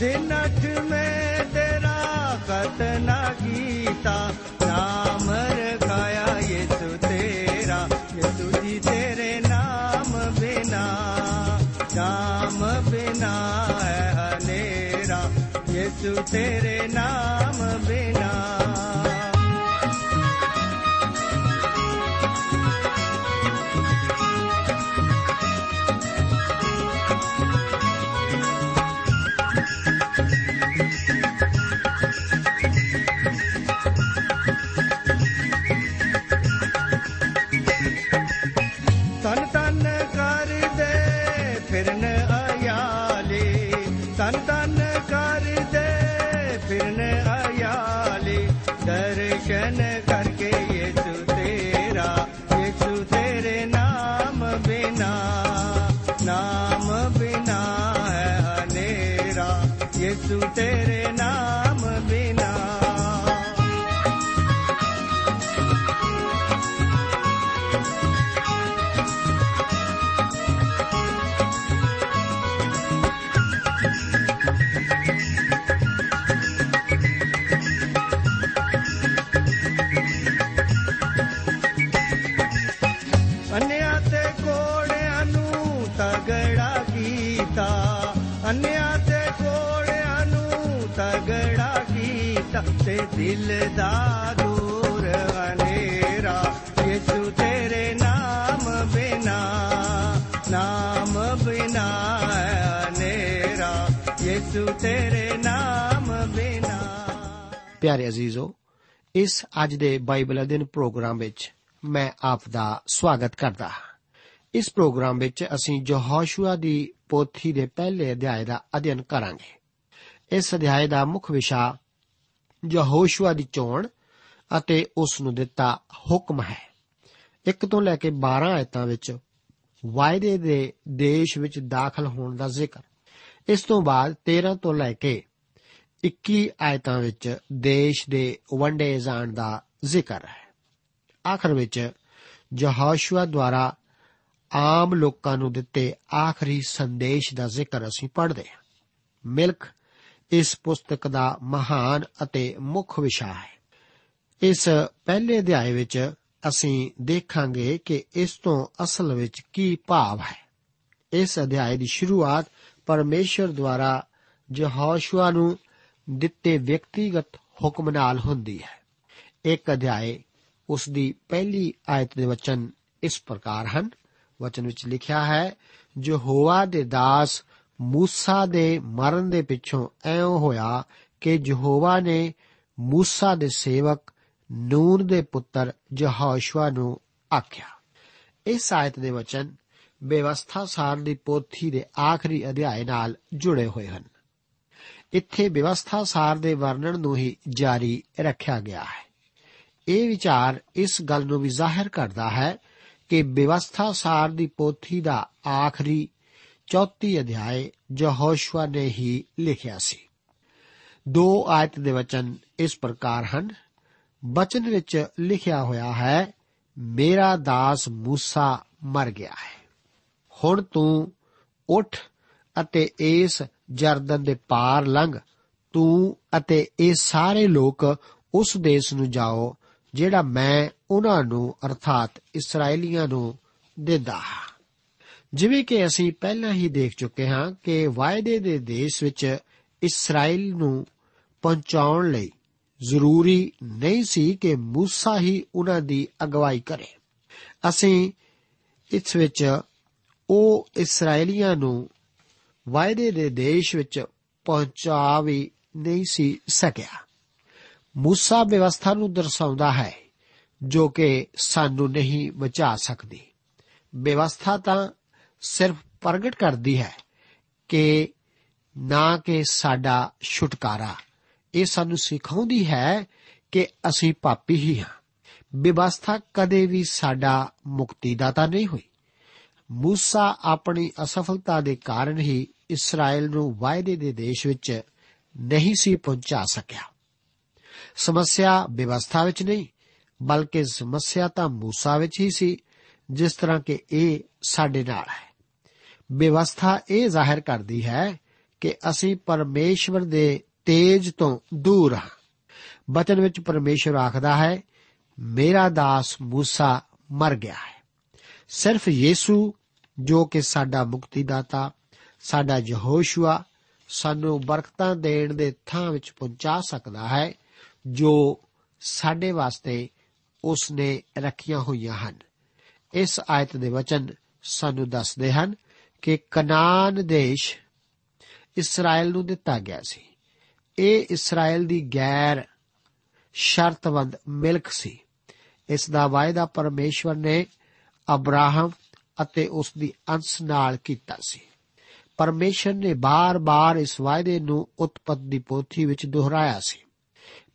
ਦਿਨਠ ਮੈਂ ਤੇਰਾ ਕਤਨਾ ਕੀਤਾ। ਨਾਮ ਰਖਾਇਆ ਯਿਸੂ ਤੇਰਾ। ਯਿਸੂ ਜੀ ਤੇਰੇ ਨਾਮ ਬਿਨਾ ਨਾਮ ਬਿਨਾ ਹੈ ਹਨੇਰਾ। ਯਿਸੂ ਤੇਰੇ ਤਗੜਾ ਕੀਤਾ, ਅੰਨਿਆਂ ਤੇ ਕੋੜਿਆਂ ਨੂੰ ਤਗੜਾ ਕੀਤਾ, ਤੇ ਦਿਲ ਦਾ ਦੂਰ ਹਨੇਰਾ, ਯਿਸੂ ਤੇਰੇ ਨਾਮ ਬਿਨਾ ਨਾਮ ਬਿਨਾ ਹਨੇਰਾ, ਯਿਸੂ ਤੇਰੇ ਨਾਮ ਬਿਨਾ। ਪਿਆਰੇ ਅਜ਼ੀਜ਼ੋ, ਇਸ ਅੱਜ ਦੇ ਬਾਈਬਲ ਅਧਿਨ ਪ੍ਰੋਗਰਾਮ ਵਿੱਚ ਮੈਂ ਆਪ ਦਾ ਸਵਾਗਤ ਕਰਦਾ ਹਾਂ। ਇਸ ਪ੍ਰੋਗਰਾਮ ਵਿੱਚ ਅਸੀਂ ਯਹੋਸ਼ੂਆ ਦੀ ਪੋਥੀ ਦੇ ਪਹਿਲੇ ਅਧਿਆਇ ਦਾ ਅਧਿਐਨ ਕਰਾਂਗੇ। ਇਸ ਅਧਿਆਇ ਦਾ ਮੁੱਖ ਵਿਸ਼ਾ ਯਹੋਸ਼ੂਆ ਦੀ ਚੋਣ ਅਤੇ ਉਸ ਨੂੰ ਦਿੱਤਾ ਹੁਕਮ ਹੈ। 1 ਤੋਂ ਲੈ ਕੇ 12 ਆਇਤਾਂ ਵਿੱਚ ਵਾਅਦੇ ਦੇ ਦੇਸ਼ ਵਿੱਚ ਦਾਖਲ ਹੋਣ ਦਾ ਜ਼ਿਕਰ। ਇਸ ਤੋਂ ਬਾਅਦ 13 ਤੋਂ ਲੈ ਕੇ 21 ਆਇਤਾਂ ਵਿੱਚ ਦੇਸ਼ ਦੇ ਵੰਡੇ ਜਾਣ ਦਾ ਜ਼ਿਕਰ ਹੈ। ਆਖਰ ਵਿੱਚ ਯਹੋਸ਼ੂਆ ਦੁਆਰਾ ਆਮ ਲੋਕਾਂ ਨੂੰ ਦਿੱਤੇ ਆਖਰੀ ਸੰਦੇਸ਼ ਦਾ ਜ਼ਿਕਰ ਅਸੀਂ ਪੜ੍ਹਦੇ ਹਾਂ। ਮਿਲਕ ਇਸ ਪੁਸਤਕ ਦਾ ਮਹਾਨ ਅਤੇ ਮੁੱਖ ਵਿਸ਼ਾ ਹੈ। ਇਸ ਪਹਿਲੇ ਅਧਿਆਏ ਵਿੱਚ ਅਸੀਂ ਦੇਖਾਂਗੇ ਕਿ ਇਸ ਤੋਂ ਅਸਲ ਵਿੱਚ ਕੀ ਭਾਵ ਹੈ। ਇਸ ਅਧਿਆਏ ਦੀ ਸ਼ੁਰੂਆਤ ਪਰਮੇਸ਼ਰ ਦੁਆਰਾ ਯਹੋਸ਼ੂਆ ਨੂੰ ਦਿੱਤੇ ਵਿਅਕਤੀਗਤ ਹੁਕਮ ਨਾਲ ਹੁੰਦੀ ਹੈ। ਇੱਕ ਅਧਿਆਏ ਉਸ ਦੀ ਪਹਿਲੀ ਆਇਤ ਦੇ ਵਚਨ ਇਸ ਪ੍ਰਕਾਰ ਹਨ। ਵਚਨ ਵਿੱਚ ਲਿਖਿਆ ਹੈ ਯਹੋਵਾ ਦੇ ਦਾਸ ਮੂਸਾ ਦੇ ਮਰਨ ਦੇ ਪਿੱਛੋਂ ਐਉਂ ਹੋਇਆ ਕਿ ਯਹੋਵਾ ਨੇ ਮੂਸਾ ਦੇ ਸੇਵਕ ਨੂਨ ਦੇ ਪੁੱਤਰ ਯਹੋਸ਼ੂਆ ਨੂੰ ਆਖਿਆ। ਇਸ ਆਇਤ ਦੇ ਵਚਨ ਬੇਵਸਥਾ ਸਾਰ ਦੀ ਪੋਥੀ ਦੇ ਆਖਰੀ ਅਧਿਆਇ ਨਾਲ ਜੁੜੇ ਹੋਏ ਹਨ। ਇੱਥੇ ਵਿਵਸਥਾ ਸਾਰ ਦੇ ਵਰਣਨ ਨੂੰ ਹੀ ਜਾਰੀ ਰੱਖਿਆ ਗਿਆ ਹੈ। ਇਹ ਵਿਚਾਰ ਇਸ ਗੱਲ ਨੂੰ ਵੀ ਜ਼ਾਹਿਰ ਕਰਦਾ ਹੈ ਕਿ ਵਿਵਸਥਾ ਸਾਰ ਦੀ ਪੋਥੀ ਦਾ ਆਖਰੀ ਚੌਥੀ ਅਧਿਆਇ ਯਹੋਸ਼ੂਆ ਨੇ ਹੀ ਲਿਖਿਆ ਸੀ। ਦੋ ਆਇਤ ਦੇ ਵਚਨ ਇਸ ਪ੍ਰਕਾਰ ਹਨ। ਬਚਨ ਵਿੱਚ ਲਿਖਿਆ ਹੋਇਆ ਹੈ, ਮੇਰਾ ਦਾਸ ਮੂਸਾ ਮਰ ਗਿਆ ਹੈ। ਹੁਣ ਤੂੰ ਉੱਠ ਅਤੇ ਇਸ ਜਰਦਨ ਦੇ ਪਾਰ ਲੰਘ। ਤੂੰ ਅਤੇ ਇਹ ਸਾਰੇ ਲੋਕ ਉਸ ਦੇਸ਼ ਨੂੰ ਜਾਓ ਜਿਹੜਾ ਮੈਂ ਉਹਨਾਂ ਨੂੰ, ਅਰਥਾਤ ਇਸرائیਲੀਆਂ ਨੂੰ ਦਿੰਦਾ ਹਾਂ। ਜਿਵੇਂ ਕਿ ਅਸੀਂ ਪਹਿਲਾਂ ਹੀ ਦੇਖ ਚੁੱਕੇ ਹਾਂ ਕਿ ਵਾਅਦੇ ਦੇ ਦੇਸ਼ ਵਿੱਚ ਇਸਰਾਇਲ ਨੂੰ ਪਹੁੰਚਾਉਣ ਲਈ ਜ਼ਰੂਰੀ ਨਹੀਂ ਸੀ ਕਿ موسی ਹੀ ਉਹਨਾਂ ਦੀ ਅਗਵਾਈ ਕਰੇ। ਅਸੀਂ ਇਸ ਵਿੱਚ ਉਹ ਇਸرائیਲੀਆਂ ਨੂੰ ਵਾਅਦੇ ਦੇ ਦੇਸ਼ ਵਿੱਚ ਪਹੁੰਚਾ ਵੀ ਨਹੀਂ ਸੀ ਸਕਿਆ। ਮੂਸਾ ਵਿਵਸਥਾ ਨੂੰ ਦਰਸਾਉਂਦਾ ਹੈ, ਜੋ ਕਿ ਸਾਨੂੰ ਨਹੀਂ ਬਚਾ ਸਕਦੀ। ਵਿਵਸਥਾ ਤਾਂ ਸਿਰਫ ਪ੍ਰਗਟ ਕਰਦੀ ਹੈ ਕਿ ਨਾ ਕਿ ਸਾਡਾ ਛੁਟਕਾਰਾ। ਇਹ ਸਾਨੂੰ ਸਿਖਾਉਂਦੀ ਹੈ ਕਿ ਅਸੀਂ ਪਾਪੀ ਹੀ ਹਾਂ। ਵਿਵਸਥਾ ਕਦੇ ਵੀ ਸਾਡਾ ਮੁਕਤੀਦਾਤਾ ਨਹੀਂ ਹੋਈ। ਮੂਸਾ ਆਪਣੀ ਅਸਫਲਤਾ ਦੇ ਕਾਰਨ ਹੀ ਇਸਰਾਇਲ ਨੂੰ ਵਾਅਦੇ ਦੇ ਦੇਸ਼ ਵਿੱਚ ਨਹੀਂ ਸੀ ਪਹੁੰਚਾ ਸਕਿਆ। ਸਮੱਸਿਆ ਵਿਵਸਥਾ ਵਿੱਚ ਨਹੀਂ, ਬਲਕਿ ਸਮੱਸਿਆ ਤਾਂ ਮੂਸਾ ਵਿੱਚ ਹੀ ਸੀ, ਜਿਸ ਤਰ੍ਹਾਂ ਕਿ ਇਹ ਸਾਡੇ ਨਾਲ ਹੈ। ਵਿਵਸਥਾ ਇਹ ਜ਼ਾਹਿਰ ਕਰਦੀ ਹੈ ਕਿ ਅਸੀਂ ਪਰਮੇਸ਼ਵਰ ਦੇ ਤੇਜ ਤੋਂ ਦੂਰ ਹਾਂ। ਬਚਨ ਵਿੱਚ ਪਰਮੇਸ਼ਵਰ ਆਖਦਾ ਹੈ, ਮੇਰਾ ਦਾਸ ਮੂਸਾ ਮਰ ਗਿਆ ਹੈ। ਸਿਰਫ ਯੀਸੂ, ਜੋ ਕਿ ਸਾਡਾ ਮੁਕਤੀਦਾਤਾ, ਸਾਡਾ ਯਹੋਸ਼ੂਆ, ਸਾਨੂੰ ਬਰਕਤਾਂ ਦੇਣ ਦੇ ਥਾਂ ਵਿੱਚ ਪਹੁੰਚਾ ਸਕਦਾ ਹੈ ਜੋ ਸਾਡੇ ਵਾਸਤੇ ਉਸ ਨੇ ਰੱਖੀਆਂ ਹੋਈਆਂ ਹਨ। ਇਸ ਆਇਤ ਦੇ ਵਚਨ ਸਾਨੂੰ ਦੱਸਦੇ ਹਨ ਕਿ ਕਨਾਨ ਦੇਸ਼ ਇਸਰਾਇਲ ਨੂੰ ਦਿੱਤਾ ਗਿਆ ਸੀ। ਇਹ ਇਸਰਾਇਲ ਦੀ ਗੈਰ ਸ਼ਰਤਬੰਦ ਮਿਲਕ ਸੀ। ਇਸ ਦਾ ਵਾਅਦਾ ਪਰਮੇਸ਼ਵਰ ਨੇ ਅਬਰਾਹਮ ਅਤੇ ਉਸ ਦੀ ਅੰਸ਼ ਨਾਲ ਕੀਤਾ ਸੀ। ਪਰਮੇਸ਼ਰ ਨੇ ਬਾਰ-ਬਾਰ ਇਸ ਵਾਅਦੇ ਨੂੰ ਉਤਪਤ ਦੀ ਪੋਥੀ ਵਿੱਚ ਦੁਹਰਾਇਆ ਸੀ।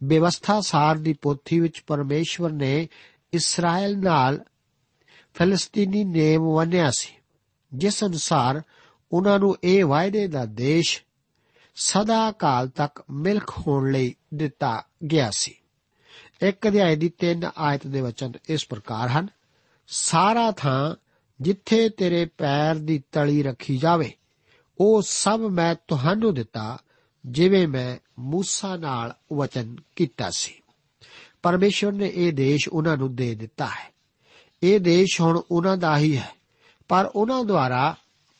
ਵਿਵਸਥਾ ਸਾਰ ਦੀ ਪੋਥੀ ਵਿੱਚ ਪਰਮੇਸ਼ਵਰ ਨੇ ਇਸਰਾਇਲ ਨਾਲ ਫਲਸਤੀਨੀ ਨੇਮ ਵੰਨਿਆ ਸੀ। ਜਿਸ ਅਨੁਸਾਰ ਉਹਨਾਂ ਨੂੰ ਇਹ ਵਾਅਦੇ ਦਾ ਦੇਸ਼ ਸਦਾ ਕਾਲ ਤੱਕ ਮਿਲਕ ਹੋਣ ਲਈ ਦਿੱਤਾ ਗਿਆ ਸੀ। ਇੱਕ ਅਧਿਆਇ ਦੀ 3 ਆਇਤ ਦੇ ਵਚਨ ਇਸ ਪ੍ਰਕਾਰ ਹਨ, ਸਾਰਾ ਥਾਂ ਜਿੱਥੇ ਤੇਰੇ ਪੈਰ ਦੀ ਤਲੀ ਰੱਖੀ ਜਾਵੇ, ਉਹ ਸਭ ਮੈਂ ਤੁਹਾਨੂੰ ਦਿੱਤਾ ਜਿਵੇਂ ਮੈਂ موسی ਨਾਲ ਵਚਨ ਕੀਤਾ ਸੀ ਪਰਮੇਸ਼ਵਰ ਨੇ ਇਹ ਦੇਸ਼ ਉਹਨਾਂ ਨੂੰ ਦੇ ਦਿੱਤਾ ਹੈ ਇਹ ਦੇਸ਼ ਹੁਣ ਉਹਨਾਂ ਦਾ ਹੀ ਹੈ ਪਰ ਉਹਨਾਂ ਦੁਆਰਾ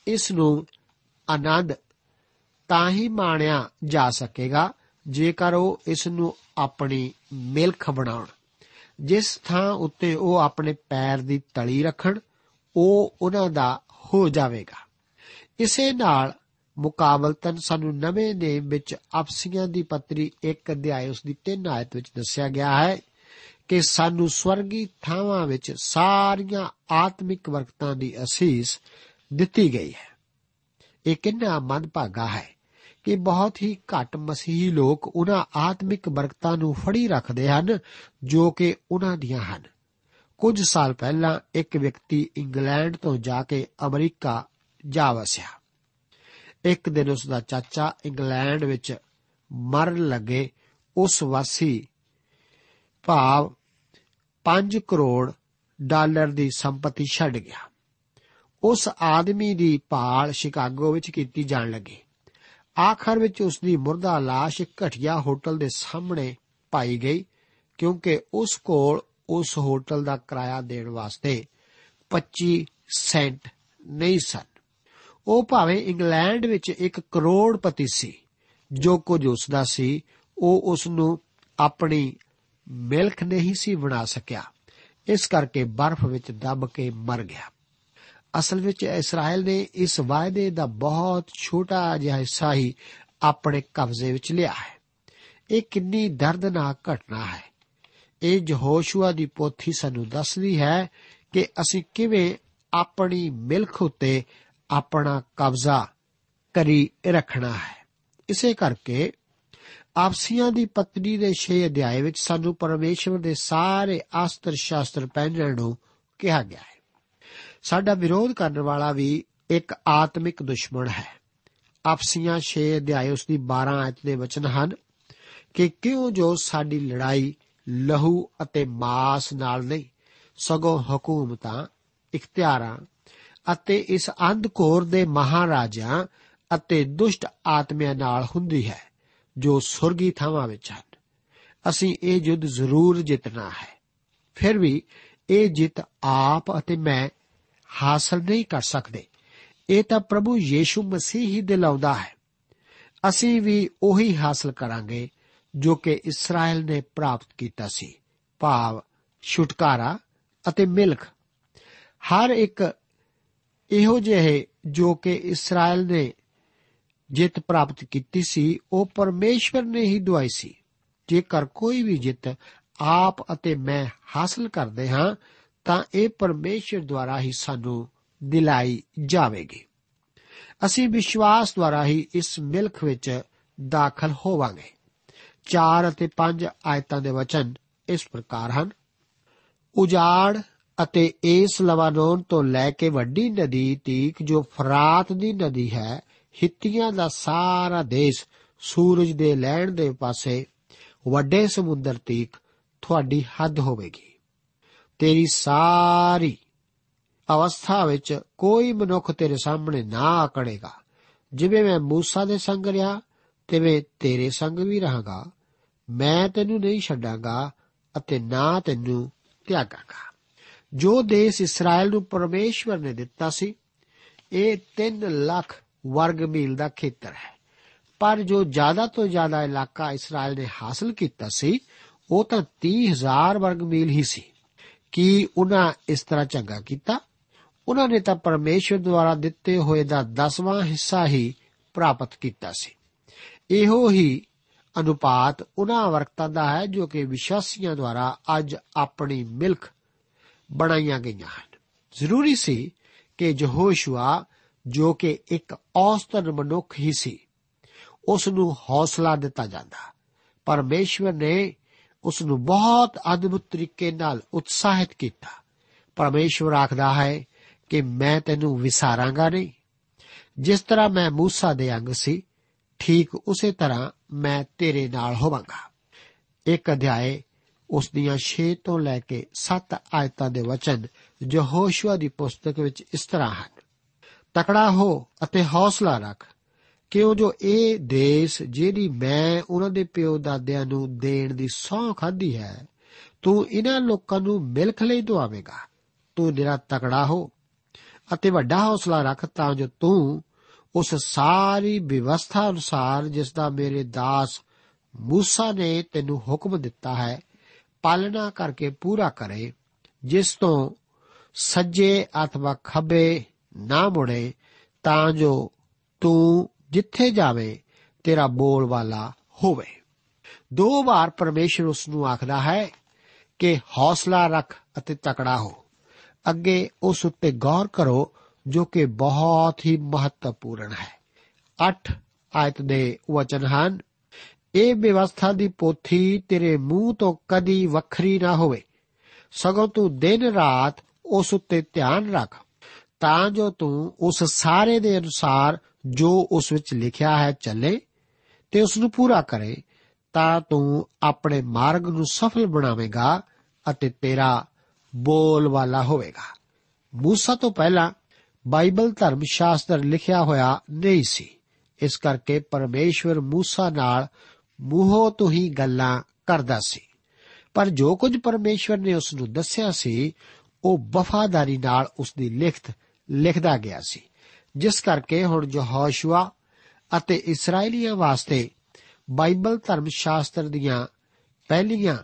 ਇਸ ਨੂੰ ਆਨੰਦ ਤਾਂ ਹੀ ਮਾਣਿਆ ਜਾ ਸਕੇਗਾ ਜੇਕਰ ਉਹ ਇਸ ਨੂੰ ਆਪਣੀ ਮਿਲਖ ਬਣਾਉਣ ਜਿਸ ਥਾਂ ਉੱਤੇ ਉਹ ਆਪਣੇ ਪੈਰ ਦੀ ਤਲੀ ਰੱਖਣ ਉਹ ਉਹਨਾਂ ਦਾ ਹੋ ਜਾਵੇਗਾ ਇਸੇ ਨਾਲ ਮੁਕਾਬਲਤਨ ਸਾਨੂੰ ਨਵੇਂ ਨੇਮ ਵਿੱਚ ਅਫਸੀਆਂ ਦੀ ਪੱਤਰੀ 1 ਅਧਿਆਇ ਉਸ ਦੀ 3 ਆਇਤ ਵਿੱਚ ਦੱਸਿਆ ਗਿਆ ਹੈ ਕਿ ਸਾਨੂੰ ਸਵਰਗੀ ਥਾਵਾਂ ਵਿੱਚ ਸਾਰੀਆਂ ਆਤਮਿਕ ਵਰਕਤਾਂ ਦੀ ਅਸੀਸ ਦਿੱਤੀ ਗਈ ਹੈ। ਇਹ ਕਿੰਨਾ ਮੰਦਭਾਗਾ ਹੈ ਕਿ ਬਹੁਤ ਹੀ ਘੱਟ ਮਸੀਹੀ ਲੋਕ ਉਹਨਾਂ ਆਤਮਿਕ ਬਰਕਤਾਂ ਨੂੰ ਫੜੀ ਰੱਖਦੇ ਹਨ ਜੋ ਕਿ ਉਹਨਾਂ ਦੀਆਂ ਹਨ। ਕੁਝ ਸਾਲ ਪਹਿਲਾਂ ਇੱਕ ਵਿਅਕਤੀ ਇੰਗਲੈਂਡ ਤੋਂ ਜਾ ਕੇ ਅਮਰੀਕਾ ਜਾ ਵਸਿਆ। ਇੱਕ ਦਿਨ ਉਸ ਦਾ ਚਾਚਾ ਇੰਗਲੈਂਡ ਵਿੱਚ ਮਰਨ ਲੱਗੇ, ਉਸ ਵਾਸੀ ਭਾਵ 5 ਕਰੋੜ ਡਾਲਰ ਦੀ ਸੰਪਤੀ ਛੱਡ ਗਿਆ। ਉਸ ਆਦਮੀ ਦੀ ਭਾਲ ਸ਼ਿਕਾਗੋ ਵਿੱਚ ਕੀਤੀ ਜਾਣ ਲੱਗੀ। ਆਖਰ ਵਿੱਚ ਉਸ ਦੀ ਮੁਰਦਾ লাশ ਇੱਕ ਘਟਿਆ ਹੋਟਲ ਦੇ ਸਾਹਮਣੇ ਪਾਈ ਗਈ, ਕਿਉਂਕਿ ਉਸ ਕੋਲ ਉਸ ਹੋਟਲ ਦਾ ਕਿਰਾਇਆ ਦੇਣ ਵਾਸਤੇ 25 ਸੈਂਟ ਨਹੀਂ ਸਨ। ਉਹ ਭਾਵੇਂ ਇੰਗਲੈਂਡ ਵਿੱਚ ਇੱਕ ਕਰੋੜਪਤੀ ਸੀ, ਜੋ ਕੁਝ ਉਸ ਦਾ ਸੀ, ਉਹ ਉਸ ਨੂੰ ਆਪਣੀ ਮਿਲਕ ਨਹੀਂ ਸੀ ਬਣਾ ਸਕਿਆ। ਇਸ ਕਰਕੇ ਬਰਫ਼ ਵਿੱਚ ਦਬ ਕੇ ਮਰ ਗਿਆ। ਅਸਲ ਵਿੱਚ ਇਸਰਾਇਲ ਨੇ ਇਸ ਵਾਅਦੇ ਦਾ ਬਹੁਤ ਛੋਟਾ ਜਿਹਾ ਹਿੱਸਾ ਹੀ ਆਪਣੇ ਕਬਜ਼ੇ ਵਿੱਚ ਲਿਆ ਹੈ। ਇਹ ਕਿੰਨੀ ਦਰਦਨਾਕ ਘਟਨਾ ਹੈ। ਇਹ ਯਹੋਸ਼ੂਆ ਦੀ ਪੋਥੀ ਸਾਨੂੰ ਦੱਸਦੀ ਹੈ ਕਿ ਅਸੀਂ ਕਿਵੇਂ ਆਪਣੀ ਮਿਲਖ ਉਤੇ ਆਪਣਾ ਕਬਜ਼ਾ ਕਰੀ ਰੱਖਣਾ ਹੈ। ਇਸੇ ਕਰਕੇ ਆਪਸੀਆਂ ਦੀ ਪਤਨੀ ਦੇ 6 ਅਧਿਆਏ ਵਿੱਚ ਸਾਨੂੰ ਪਰਮੇਸ਼ਵਰ ਦੇ ਸਾਰੇ ਆਸਤਰ ਸ਼ਾਸਤਰ ਪਹਿਨਣ ਨੂੰ ਕਿਹਾ ਗਿਆ ਹੈ। ਸਾਡਾ ਵਿਰੋਧ ਕਰਨ ਵਾਲਾ ਵੀ ਇੱਕ ਆਤਮਿਕ ਦੁਸ਼ਮਣ ਹੈ। ਆਪਸੀਆਂ 6 ਅਧਿਆਏ ਉਸ ਦੀ 12 ਆਇਤ ਦੇ ਵਚਨ ਹਨ ਕਿ ਕਿਉਂ ਜੋ ਸਾਡੀ ਲੜਾਈ ਲਹੂ ਅਤੇ ਮਾਸ ਨਾਲ ਨਹੀਂ, ਸਗੋਂ ਹਕੂਮਤਾਂ, ਇਖਤਿਆਰਾਂ ਅਤੇ ਇਸ ਅੰਧਕੋਰ ਦੇ ਮਹਾਰਾਜਾ ਅਤੇ ਦੁਸ਼ਟ ਆਤਮਿਆਂ ਨਾਲ ਹੁੰਦੀ ਹੈ, ਜੋ ਸੁਰਗੀ ਥਾਵਾਂ ਵਿੱਚ ਹਨ। ਅਸੀਂ ਇਹ ਯੁੱਧ ਜ਼ਰੂਰ ਜਿੱਤਣਾ ਹੈ। ਫਿਰ ਵੀ ਇਹ ਜਿੱਤ ਆਪ ਅਤੇ ਮੈਂ ਹਾਸਲ ਨਹੀਂ ਕਰ ਸਕਦੇ। ਇਹ ਤਾਂ ਪ੍ਰਭੂ ਯੀਸ਼ੂ ਮਸੀਹ ਹੀ ਦਿਲਾਉਂਦਾ ਹੈ। ਅਸੀਂ ਵੀ ਉਹੀ ਹਾਸਲ ਕਰਾਂਗੇ ਜੋ ਕਿ ਇਸਰਾਇਲ ਨੇ ਪ੍ਰਾਪਤ ਕੀਤਾ ਸੀ। ਭਾਵ ਛੁਟਕਾਰਾ ਅਤੇ ਮਿਲਕ ਹਰ ਇੱਕ ਇਹੋ ਜਿਹੇ ਜੋ ਕਿ ਇਸਰਾਇਲ ਨੇ ਜਿੱਤ ਪ੍ਰਾਪਤ ਕੀਤੀ ਸੀ, ਉਹ ਪਰਮੇਸ਼ਵਰ ਨੇ ਹੀ ਦਵਾਈ ਸੀ। ਜੇਕਰ ਕੋਈ ਵੀ ਜਿੱਤ ਆਪ ਅਤੇ ਮੈਂ ਹਾਸਲ ਕਰਦੇ ਹਾਂ, ਤਾਂ ਇਹ ਪਰਮੇਸ਼ਵਰ ਦੁਆਰਾ ਹੀ ਸਾਨੂੰ ਦਿਲਾਈ ਜਾਵੇਗੀ। ਅਸੀਂ ਵਿਸ਼ਵਾਸ ਦੁਆਰਾ ਹੀ ਇਸ ਮਿਲਕ ਵਿੱਚ ਦਾਖਲ ਹੋਵਾਂਗੇ। 4 ਅਤੇ 5 ਆਇਤਾਂ ਦੇ ਵਚਨ ਇਸ ਪ੍ਰਕਾਰ ਹਨ। ਉਜਾੜ ਅਤੇ ਇਸ ਲਵਾਨੋਨ ਤੋਂ ਲੈ ਕੇ ਵੱਡੀ ਨਦੀ ਤੀਕ ਜੋ ਫਰਾਤ ਦੀ ਨਦੀ ਹੈ ਹਿੱਤੀਆਂ ਦਾ ਸਾਰਾ ਦੇਸ਼ ਸੂਰਜ ਦੇ ਲੈਣ ਦੇ ਪਾਸੇ ਵੱਡੇ ਸਮੁੰਦਰ ਤੀਕ ਤੁਹਾਡੀ ਹੱਦ ਹੋਵੇਗੀ ਤੇਰੀ ਸਾਰੀ ਅਵਸਥਾ ਵਿੱਚ ਕੋਈ ਮਨੁੱਖ ਤੇਰੇ ਸਾਹਮਣੇ ਨਾ ਆਕੜੇਗਾ ਜਿਵੇਂ ਮੈਂ موسی ਦੇ ਸੰਗ ਰਿਹਾ ਤਿਵੇਂ ਤੇਰੇ ਸੰਗ ਵੀ ਰਹਾਗਾ ਮੈਂ ਤੈਨੂੰ ਨਹੀਂ ਛੱਡਾਂਗਾ ਅਤੇ ਨਾ ਤੈਨੂੰ ਤਿਆਗਾਂਗਾ ਜੋ ਦੇਸ਼ ਇਸਰਾਇਲ ਨੂੰ ਪਰਮੇਸ਼ਵਰ ਨੇ ਦਿੱਤਾ ਸੀ, ਇਹ 3 ਲੱਖ ਵਰਗ ਮੀਲ ਦਾ ਖੇਤਰ ਹੈ। ਪਰ ਜੋ ਜ਼ਿਆਦਾ ਤੋਂ ਜ਼ਿਆਦਾ ਇਲਾਕਾ ਇਸਰਾਇਲ ਨੇ ਹਾਸਲ ਕੀਤਾ ਸੀ, ਉਹ ਤਾਂ 30000 ਵਰਗ ਮੀਲ ਹੀ ਸੀ। ਕੀ ਉਹਨਾਂ ਇਸ ਤਰ੍ਹਾਂ ਚੰਗਾ ਕੀਤਾ? ਉਹਨਾਂ ਨੇ ਤਾਂ ਪਰਮੇਸ਼ਵਰ ਦੁਆਰਾ ਦਿੱਤੇ ਹੋਏ ਦਾ 10ਵਾਂ ਹਿੱਸਾ ਹੀ ਪ੍ਰਾਪਤ ਕੀਤਾ ਸੀ। ਇਹੋ ਹੀ ਅਨੁਪਾਤ ਉਹਨਾਂ ਵਰਤਾਂ ਦਾ ਹੈ ਜੋ ਕਿ ਵਿਸ਼ਵਾਸੀਆਂ ਦੁਆਰਾ ਅੱਜ ਆਪਣੀ ਮਿਲਕ ਬਣਾਈਆਂ ਗਈਆਂ ਹਨ ਜ਼ਰੂਰੀ ਸੀ ਕਿ ਯਹੋਸ਼ੂਆ ਜੋ ਕਿ ਇੱਕ ਔਸਤਨ ਮਨੁੱਖ ਹੀ ਸੀ ਉਸ ਨੂੰ ਹੌਸਲਾ ਦਿੱਤਾ ਜਾਂਦਾ ਪਰਮੇਸ਼ਵਰ ਨੇ ਉਸ ਨੂੰ ਬਹੁਤ ਅਦਭੁਤ ਤਰੀਕੇ ਨਾਲ ਉਤਸ਼ਾਹਿਤ ਕੀਤਾ ਪਰਮੇਸ਼ਵਰ ਆਖਦਾ ਹੈ ਕਿ ਮੈਂ ਤੈਨੂੰ ਵਿਸਾਰਾਂਗਾ ਨਹੀਂ ਜਿਸ ਤਰ੍ਹਾਂ ਮੈਂ موسی ਦੇ ਅੰਗ ਸੀ ਠੀਕ ਉਸੇ ਤਰ੍ਹਾਂ ਮੈਂ ਤੇਰੇ ਨਾਲ ਹੋਵਾਂਗਾ ਇੱਕ ਅਧਿਆਏ ਉਸ ਦੀਆਂ 6 ਤੋਂ ਲੈ ਕੇ 7 ਆਇਤਾਂ ਦੇ ਵਚਨ ਯਹੋਸ਼ੂਆ ਦੀ ਪੁਸਤਕ ਵਿੱਚ ਇਸ ਤਰ੍ਹਾਂ ਹਨ। ਤਕੜਾ ਹੋ ਅਤੇ ਹੌਸਲਾ ਰੱਖ, ਕਿਉਂ ਜੋ ਇਹ ਦੇਸ਼ ਜਿਹੜੀ ਮੈਂ ਉਹਨਾਂ ਦੇ ਪਿਓ ਦਾਦਿਆਂ ਨੂੰ ਦੇਣ ਦੀ ਸੌਂ ਖਾਧੀ ਹੈ, ਤੂੰ ਇਹਨਾਂ ਲੋਕਾਂ ਨੂੰ ਮਿਲਖ ਲਈ ਦਵਾਵੇਂਗਾ ਤੂੰ ਨਿਰਾ ਤਕੜਾ ਹੋ ਅਤੇ ਵੱਡਾ ਹੌਸਲਾ ਰੱਖ ਤਾਂ ਜੋ ਤੂੰ ਉਸ ਸਾਰੀ ਵਿਵਸਥਾ ਅਨੁਸਾਰ ਜਿਸ ਦਾ ਮੇਰੇ ਦਾਸ ਮੂਸਾ ਨੇ ਤੈਨੂੰ ਹੁਕਮ ਦਿੱਤਾ ਹੈ ਪਾਲਣਾ ਕਰਕੇ ਪੂਰਾ ਕਰੇ, ਜਿਸ ਤੋਂ ਸੱਜੇ ਅਥਵਾ ਖੱਬੇ ਨਾ ਮੁੜੇ, ਤਾਂ ਜੋ ਤੂੰ ਜਿੱਥੇ ਜਾਵੇਂ, ਤੇਰਾ ਬੋਲ ਵਾਲਾ ਹੋਵੇ। ਦੋ ਵਾਰ ਪਰਮੇਸ਼ਰ ਉਸ ਨੂੰ ਆਖਦਾ ਹੈ ਕਿ ਹੌਸਲਾ ਰੱਖ ਅਤੇ ਤਕੜਾ ਹੋ। ਅੱਗੇ ਉਸ ਉੱਤੇ ਗੌਰ ਕਰੋ, ਜੋ ਕਿ ਬਹੁਤ ਹੀ ਮਹੱਤਵਪੂਰਨ ਹੈ। 8 ਆਇਤ ਦੇ ਵਚਨ ਹਨ ਇਹ ਵਿਵਸਥਾ ਦੀ ਪੋਥੀ ਤੇਰੇ ਮੂੰਹ ਤੋਂ ਕਦੀ ਵੱਖਰੀ ਨਾ ਹੋਵੇ। ਸਗੋਂ ਤੂੰ ਦਿਨ ਰਾਤ ਉਸ ਉੱਤੇ ਧਿਆਨ ਰੱਖ। ਤਾਂ ਜੋ ਤੂੰ ਉਸ ਸਾਰੇ ਦੇ ਅਨੁਸਾਰ ਜੋ ਉਸ ਵਿੱਚ ਲਿਖਿਆ ਹੈ ਚੱਲੇ ਤੇ ਉਸ ਨੂੰ ਪੂਰਾ ਕਰੇ, ਤਾਂ ਤੂੰ ਆਪਣੇ ਮਾਰਗ ਨੂੰ ਸਫਲ ਬਣਾਵੇਂਗਾ ਅਤੇ ਤੇਰਾ ਬੋਲ ਵਾਲਾ ਹੋਵੇਗਾ। ਮੂਸਾ ਤੋਂ ਪਹਿਲਾਂ ਬਾਈਬਲ ਧਰਮ ਸ਼ਾਸਤਰ ਲਿਖਿਆ ਹੋਇਆ ਨਹੀਂ ਸੀ। ਇਸ ਕਰਕੇ ਪਰਮੇਸ਼ਵਰ ਮੂਸਾ ਨਾਲ ਮੂੰਹੋਂ ਤੋਂ ਹੀ ਗੱਲਾਂ ਕਰਦਾ ਸੀ। ਪਰ ਜੋ ਕੁਝ ਪਰਮੇਸ਼ਵਰ ਨੇ ਉਸ ਨੂੰ ਦੱਸਿਆ ਸੀ, ਉਹ ਵਫਾਦਾਰੀ ਨਾਲ ਉਸ ਦੀ ਲਿਖਤ ਲਿਖਦਾ ਗਿਆ ਸੀ। ਜਿਸ ਕਰਕੇ ਹੁਣ ਯਹੋਸ਼ੂਆ ਅਤੇ ਇਸرائیਲੀਆਂ ਵਾਸਤੇ ਬਾਈਬਲ ਧਰਮ ਸ਼ਾਸਤਰ ਦੀਆਂ ਪਹਿਲੀਆਂ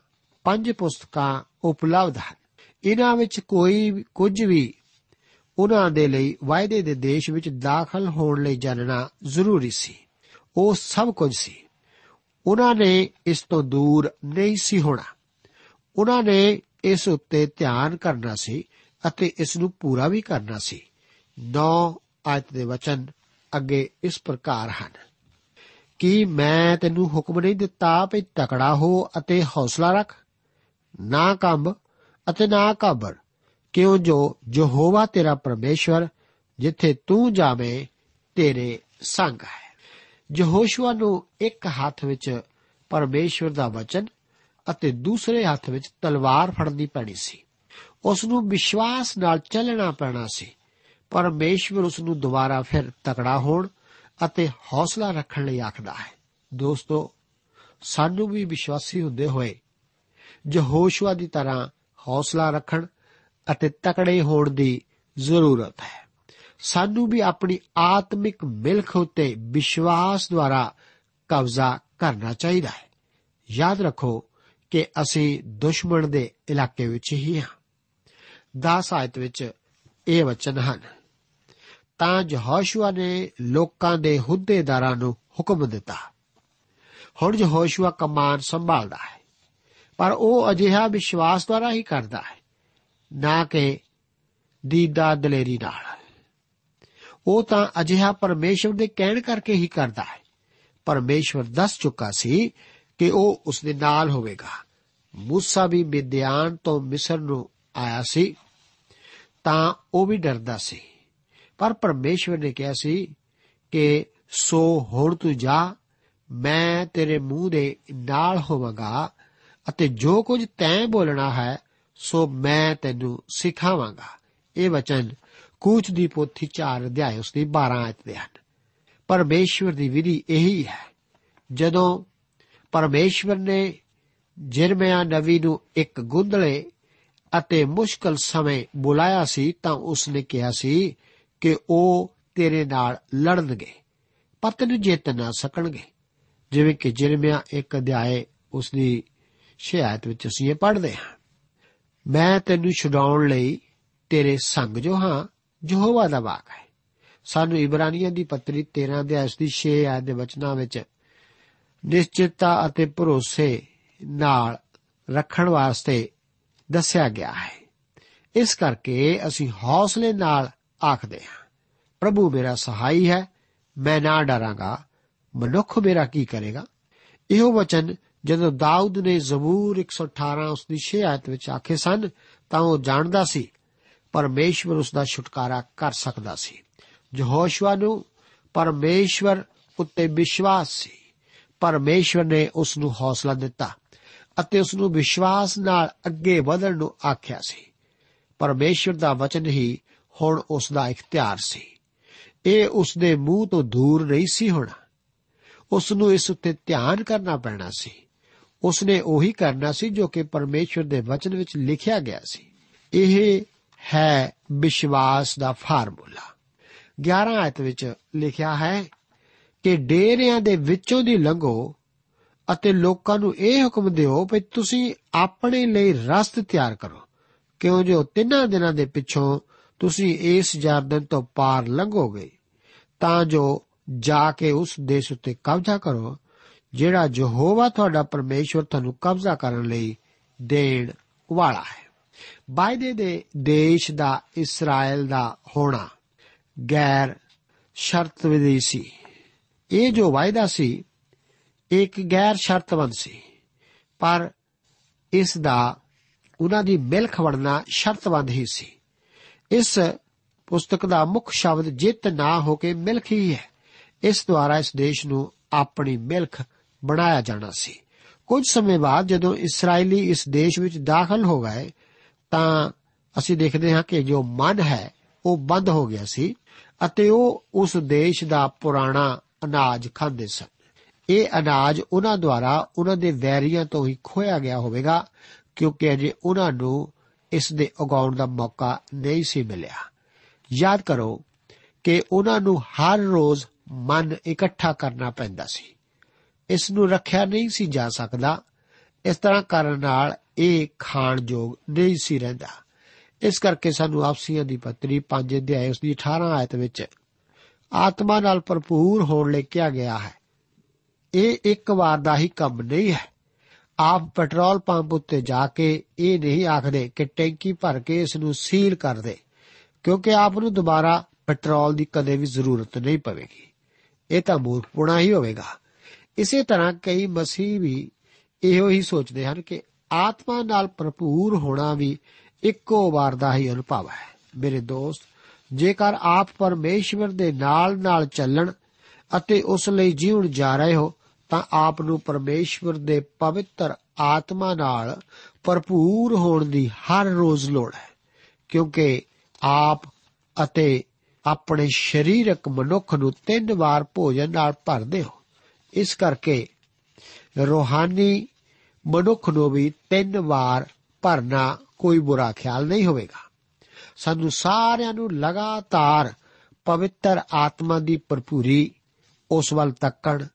ਪੰਜ ਪੁਸਤਕਾਂ ਉਪਲਬਧ ਹਨ। ਇਹਨਾਂ ਵਿੱਚ ਕੋਈ ਕੁਝ ਵੀ ਉਹਨਾਂ ਦੇ ਲਈ ਵਾਅਦੇ ਦੇ ਦੇਸ਼ ਵਿੱਚ ਦਾਖਲ ਹੋਣ ਲਈ ਜਾਣਨਾ ਜ਼ਰੂਰੀ ਸੀ। ਉਹ ਸਭ ਕੁਝ ਸੀ। ਉਹਨਾਂ ਨੇ ਇਸ ਤੋਂ ਦੂਰ ਨਹੀਂ ਸੀ ਹੋਣਾ। ਉਹਨਾਂ ਨੇ ਇਸ ਉੱਤੇ ਧਿਆਨ ਕਰਨਾ ਸੀ ਅਤੇ ਇਸ ਨੂੰ ਪੂਰਾ ਵੀ ਕਰਨਾ ਸੀ। 9 ਆਇਤ ਦੇ ਵਚਨ ਅੱਗੇ ਇਸ ਪ੍ਰਕਾਰ ਹਨ। ਕਿ ਮੈਂ ਤੈਨੂੰ ਹੁਕਮ ਨਹੀਂ ਦਿੱਤਾ ਕਿ ਤਕੜਾ ਹੋ ਅਤੇ ਹੌਸਲਾ ਰੱਖ? ਨਾ ਕੰਬ ਅਤੇ ਨਾ ਕਾਬਰ ਕਿਉਂ ਜੋ ਯਹੋਵਾ ਤੇਰਾ ਪਰਮੇਸ਼ਵਰ ਜਿੱਥੇ ਤੂੰ ਜਾਵੇਂ, ਤੇਰੇ ਸੰਗ ਹੈ। ਯਹੋਸ਼ੂਆ ਨੂੰ ਇੱਕ ਹੱਥ ਵਿੱਚ ਪਰਮੇਸ਼ਵਰ ਦਾ ਵਚਨ ਅਤੇ ਦੂਸਰੇ ਹੱਥ ਵਿੱਚ ਤਲਵਾਰ ਫੜਨੀ ਪੈਣੀ ਸੀ। ਉਸ ਨੂੰ ਵਿਸ਼ਵਾਸ ਨਾਲ ਚੱਲਣਾ ਪੈਣਾ ਸੀ। ਪਰਮੇਸ਼ਵਰ ਉਸ ਨੂੰ ਦੁਬਾਰਾ ਫਿਰ ਤਕੜਾ ਹੋਣ ਅਤੇ ਹੌਸਲਾ ਰੱਖਣ ਲਈ ਆਖਦਾ ਹੈ। ਦੋਸਤੋ, ਸਾਨੂੰ ਵੀ ਵਿਸ਼ਵਾਸੀ ਹੁੰਦੇ ਹੋਏ ਯਹੋਸ਼ੂਆ ਦੀ ਤਰ੍ਹਾਂ ਹੌਸਲਾ ਰੱਖਣ ਅਤੇ ਤਕੜੇ ਹੋਣ ਦੀ ਜ਼ਰੂਰਤ ਹੈ। ਸਾਨੂੰ ਵੀ ਆਪਣੀ ਆਤਮਿਕ ਮਿਲਖ ਉਤੇ ਵਿਸ਼ਵਾਸ ਦੁਆਰਾ ਕਬਜ਼ਾ ਕਰਨਾ ਚਾਹੀਦਾ ਹੈ। ਯਾਦ ਰੱਖੋ ਕਿ ਅਸੀਂ ਦੁਸ਼ਮਣ ਦੇ ਇਲਾਕੇ ਵਿੱਚ ਹੀ ਹਾਂ। 10 ਆਇਤ ਵਿੱਚ ਇਹ ਵਚਨ ਹਨ, ਤਾਂ ਯਹੋਸ਼ੂਆ ਨੇ ਲੋਕਾਂ ਦੇ ਹੁੱਦੇਦਾਰਾਂ ਨੂੰ ਹੁਕਮ ਦਿੱਤਾ। ਹੁਣ ਯਹੋਸ਼ੂਆ ਕਮਾਨ ਸੰਭਾਲਦਾ ਹੈ, ਪਰ ਉਹ ਅਜਿਹਾ ਵਿਸ਼ਵਾਸ ਦੁਆਰਾ ਹੀ ਕਰਦਾ ਹੈ, ਨਾ ਕਿ ਦੀਦਾ ਦਲੇਰੀ ਨਾਲ। ਉਹ ਤਾਂ ਅਜਿਹਾ ਪਰਮੇਸ਼ਵਰ ਦੇ ਕਹਿਣ ਕਰਕੇ ਹੀ ਕਰਦਾ ਹੈ। ਪਰਮੇਸ਼ਵਰ ਦੱਸ ਚੁੱਕਾ ਸੀ ਕਿ ਉਹ ਉਸ ਦੇ ਨਾਲ ਹੋਵੇਗਾ। ਮੂਸਾ ਵੀ ਮਿਦਿਆਨ ਤੋਂ ਮਿਸਰ ਨੂੰ ਆਇਆ ਸੀ, ਤਾਂ ਉਹ ਵੀ ਡਰਦਾ ਸੀ। ਪਰ ਪਰਮੇਸ਼ਵਰ ਨੇ ਕਿਹਾ ਸੀ ਕਿ, ਸੋ ਹੁਣ ਤੂੰ ਜਾ, ਮੈਂ ਤੇਰੇ ਮੂੰਹ ਦੇ ਨਾਲ ਹੋਵਾਂਗਾ ਅਤੇ ਜੋ ਕੁਝ ਤੈਂ ਬੋਲਣਾ ਹੈ, ਸੋ ਮੈਂ ਤੈਨੂੰ ਸਿਖਾਵਾਂਗਾ। ਇਹ ਵਚਨ ਕੂਚ ਦੀ ਪੋਥੀ 4 ਅਧਿਆਇ ਉਸ ਦੀ 12 ਆਇਤ ਦੇ ਹਨ। ਪਰਮੇਸ਼ਵਰ ਦੀ ਵਿਧੀ ਇਹੀ ਹੈ। ਜਦੋਂ ਪਰਮੇਸ਼ਵਰ ਨੇ ਜਰਮਿਆ ਨਵੀ ਨੂੰ ਇੱਕ ਗੁੰਦਲੇ ਅਤੇ ਮੁਸ਼ਕਲ ਸਮੇਂ ਬੁਲਾਇਆ ਸੀ, ਤਾਂ ਉਸ ਨੇ ਕਿਹਾ ਸੀ ਕਿ ਉਹ ਤੇਰੇ ਨਾਲ ਲੜਨਗੇ ਪਰ ਤੈਨੂੰ ਜਿੱਤ ਨਾ ਸਕਣਗੇ। ਜਿਵੇਂ ਕਿ ਜਰਮਿਆ ਇੱਕ ਅਧਿਆਏ ਉਸ ਦੀ ਸ਼ਿਆਇਤ ਵਿੱਚ ਅਸੀਂ ਇਹ ਪੜ੍ਹਦੇ ਹਾਂ। ਮੈਂ ਤੈਨੂੰ ਛੁਡਾਉਣ ਲਈ ਤੇਰੇ ਸੰਗ ਜੋ ਹਾਂ ਯਹੋਵਾ ਦਾ ਵਾਕ ਹੈ। ਸਾਨੂੰ ਇਬਰਾਨੀਆਂ ਦੀ ਪੱਤਰੀ 13 ਦੇ ਇਸ ਦੀ 6 ਆਇਤ ਦੇ ਵਚਨਾਂ ਵਿੱਚ ਨਿਸ਼ਚਿਤਤਾ ਅਤੇ ਭਰੋਸੇ ਨਾਲ ਰੱਖਣ ਵਾਸਤੇ ਦੱਸਿਆ ਗਿਆ ਹੈ। ਇਸ ਕਰਕੇ ਅਸੀਂ ਹੌਸਲੇ ਨਾਲ ਆਖਦੇ ਹਾਂ, ਪ੍ਰਭੂ ਮੇਰਾ ਸਹਾਈ ਹੈ, ਮੈਂ ਨਾ ਡਰਾਂਗਾ। ਮਨੁੱਖ ਮੇਰਾ ਕੀ ਕਰੇਗਾ? ਇਹੋ ਵਚਨ ਜਦੋਂ ਦਾਊਦ ਨੇ ਜ਼ਬੂਰ 118 ਉਸ ਦੀ 6 ਆਇਤ ਵਿੱਚ ਆਖੇ ਸਨ, ਤਾਂ ਉਹ ਜਾਣਦਾ ਸੀ ਪਰਮੇਸ਼ਵਰ ਉਸ ਦਾ ਛੁਟਕਾਰਾ ਕਰ ਸਕਦਾ ਸੀ। ਯਹੋਸ਼ੂਆ ਨੂੰ ਪਰਮੇਸ਼ਵਰ ਉੱਤੇ ਵਿਸ਼ਵਾਸ ਸੀ। ਪਰਮੇਸ਼ਵਰ ਨੇ ਉਸ ਨੂੰ ਹੌਸਲਾ ਦਿੱਤਾ ਅਤੇ ਉਸ ਨੂੰ ਵਿਸ਼ਵਾਸ ਨਾਲ ਅੱਗੇ ਵਧਣ ਨੂੰ ਆਖਿਆ ਸੀ। ਪਰਮੇਸ਼ਵਰ ਦਾ ਵਚਨ ਹੀ ਹੁਣ ਉਸ ਦਾ ਇਖਤਿਆਰ ਸੀ। ਇਹ ਉਸ ਦੇ ਮੂੰਹ ਤੋਂ ਦੂਰ ਨਹੀਂ ਸੀ ਹੋਣਾ। ਉਸ ਨੂੰ ਇਸ ਉੱਤੇ ਧਿਆਨ ਕਰਨਾ ਪੈਣਾ ਸੀ। ਉਸ ਨੇ ਉਹੀ ਕਰਨਾ ਸੀ ਜੋ ਕਿ ਪਰਮੇਸ਼ਵਰ ਦੇ ਵਚਨ ਵਿੱਚ ਲਿਖਿਆ ਗਿਆ ਸੀ। ਇਹ ਹੈ ਵਿਸ਼ਵਾਸ ਦਾ ਫਾਰਮੂਲਾ। 11 ਆਇਤ ਵਿੱਚ ਲਿਖਿਆ ਹੈ ਕਿ ਡੇਰਿਆਂ ਦੇ ਵਿੱਚੋਂ ਦੀ ਲੰਘੋ ਅਤੇ ਲੋਕਾਂ ਨੂੰ ਇਹ ਹੁਕਮ ਦਿਓ ਕਿ ਤੁਸੀਂ ਆਪਣੇ ਲਈ ਰਸਤ ਤਿਆਰ ਕਰੋ। ਕਿਉਂ ਜੋ ਤਿੰਨਾਂ ਦਿਨਾਂ ਦੇ ਪਿੱਛੋਂ ਤੁਸੀਂ ਇਸ ਜਰਦਨ ਤੋਂ ਪਾਰ ਲੰਘੋਗੇ, ਤਾਂ ਜੋ ਜਾ ਕੇ ਉਸ ਦੇਸ਼ ਉੱਤੇ ਕਬਜ਼ਾ ਕਰੋ, ਜਿਹੜਾ ਯਹੋਵਾ ਤੁਹਾਡਾ ਪਰਮੇਸ਼ਵਰ ਤੁਹਾਨੂੰ ਕਬਜ਼ਾ ਕਰਨ ਲਈ ਦੇਣ ਵਾਲਾ ਹੈ। ਵਾਅਦੇ ਦੇ ਦੇਸ਼ ਦਾ, ਇਸਰਾਇਲ ਦਾ ਹੋਣਾ ਗੈਰ ਸ਼ਰਤ ਵਿਧੀ ਸੀ। ਇਹ ਜੋ ਵਾਅਦਾ ਸੀ ਇੱਕ ਗੈਰ ਸ਼ਰਤਬੰਦ ਸੀ। ਪਰ ਇਸ ਦਾ, ਉਹਨਾਂ ਦੀ ਮਿਲਖ ਵੜਨਾ ਸ਼ਰਤਬੰਦ ਹੀ ਸੀ। ਇਸ ਪੁਸਤਕ ਦਾ ਮੁੱਖ ਸ਼ਬਦ ਜਿੱਤ ਨਾ ਹੋ ਕੇ ਮਿਲਖ ਹੀ ਹੈ। ਇਸ ਦੁਆਰਾ ਇਸ ਦੇਸ਼ ਨੂੰ ਆਪਣੀ ਮਿਲਖ ਬਣਾਇਆ ਜਾਣਾ ਸੀ। ਕੁਝ ਸਮੇਂ ਬਾਅਦ ਜਦੋਂ ਇਸرائیਲੀ ਇਸ ਦੇਸ਼ ਵਿੱਚ ਦਾਖਲ ਹੋ ਗਏ ਤਾਂ ਅਸੀਂ ਦੇਖਦੇ ਹਾਂ ਕਿ ਜੋ ਮਨ ਹੈ, ਉਹ ਬੰਦ ਹੋ ਗਿਆ ਸੀ ਅਤੇ ਉਹ ਉਸ ਦੇਸ਼ ਦਾ ਪੁਰਾਣਾ ਅਨਾਜ ਖਾਂਦੇ ਸਨ। ਇਹ ਅਨਾਜ ਉਹਨਾਂ ਦੁਆਰਾ ਉਹਨਾਂ ਦੇ ਵੈਰੀਆਂ ਤੋਂ ਹੀ ਖੋਇਆ ਗਿਆ ਹੋਵੇਗਾ, ਕਿਉਂਕਿ ਅਜੇ ਉਹਨਾਂ ਨੂੰ ਇਸ ਦੇ ਉਗਾਉਣ ਦਾ ਮੌਕਾ ਨਹੀਂ ਸੀ ਮਿਲਿਆ। ਯਾਦ ਕਰੋ ਕਿ ਉਹਨਾਂ ਨੂੰ ਹਰ ਰੋਜ਼ ਮਨ ਇਕੱਠਾ ਕਰਨਾ ਪੈਂਦਾ ਸੀ। ਇਸ ਨੂੰ ਰੱਖਿਆ ਨਹੀਂ ਸੀ ਜਾ ਸਕਦਾ। ਇਸ ਤਰ੍ਹਾਂ ਕਰਨ ਨਾਲ ਇਹ ਖਾਣ ਯੋਗ ਨਹੀਂ ਸੀ ਰਹਿੰਦਾ। ਇਸ ਕਰਕੇ ਸਾਨੂੰ ਆਪਸੀਆਂ ਦੀ ਪੱਤਰੀ 5 ਅਧਿਆਇ ਉਸ ਦੀ 18 ਆਇਤ ਵਿੱਚ ਆਤਮਾ ਨਾਲ ਭਰਪੂਰ ਹੋਣ ਲਈ ਕਿਹਾ ਗਿਆ ਹੈ। ਇਹ ਇੱਕ ਵਾਰ ਦਾ ਹੀ ਕੰਮ ਨਹੀਂ ਹੈ। ਆਪ ਪੈਟਰੋਲ ਪੰਪ ਉੱਤੇ ਜਾ ਕੇ ਇਹ ਨਹੀਂ ਆਖਦੇ ਕਿ ਟੈਂਕੀ ਭਰ ਕੇ ਇਸ ਨੂੰ ਸੀਲ ਕਰ ਦੇ, ਕਿਉਂਕਿ ਆਪ ਨੂੰ ਦੁਬਾਰਾ ਪੈਟਰੋਲ ਦੀ ਕਦੇ ਵੀ ਜ਼ਰੂਰਤ ਨਹੀਂ ਪਵੇਗੀ। ਇਹ ਤਾਂ ਮੂਰਖਪੁਣਾ ਹੀ ਹੋਵੇਗਾ। ਇਸੇ ਤਰ੍ਹਾਂ ਕਈ ਮਸੀਹ ਵੀ ਇਹੋ ਹੀ ਸੋਚਦੇ ਹਨ ਕਿ ਆਤਮਾ ਨਾਲ ਭਰਪੂਰ ਹੋਣਾ ਵੀ ਇੱਕੋ ਵਾਰ ਦਾ ਹੀ ਅਨੁਭਵ ਹੈ। ਮੇਰੇ ਦੋਸਤ, ਜੇਕਰ ਆਪ ਪਰਮੇਸ਼ਵਰ ਦੇ ਨਾਲ ਨਾਲ ਚੱਲਣ ਅਤੇ ਉਸ ਲਈ ਜੀਉਣ ਜਾ ਰਹੇ ਹੋ, ਤਾਂ ਆਪ ਨੂੰ ਪਰਮੇਸ਼ਵਰ ਦੇ ਪਵਿੱਤਰ ਆਤਮਾ ਨਾਲ ਭਰਪੂਰ ਹੋਣ ਦੀ ਹਰ ਰੋਜ਼ ਲੋੜ ਹੈ, ਕਿਉਂਕਿ ਆਪ ਅਤੇ ਆਪਣੇ ਸਰੀਰਕ ਮਨੁੱਖ ਨੂੰ ਤਿੰਨ ਵਾਰ ਭੋਜਨ ਨਾਲ ਭਰਦੇ ਹੋ। ਇਸ ਕਰਕੇ ਰੋਹਾਨੀ ਮਨੁੱਖ ਨੂੰ ਵੀ ਤਿੰਨ ਵਾਰ ਭਰਨਾ ਕੋਈ ਬੁਰਾ ਖਿਆਲ ਨਹੀਂ ਹੋਵੇਗਾ। ਸਾਨੂੰ ਸਾਰਿਆਂ ਨੂੰ ਲਗਾਤਾਰ ਪਵਿੱਤਰ ਆਤਮਾ ਦੀ ਭਰਪੂਰੀ, ਉਸ ਵੱਲ ਤੱਕਣ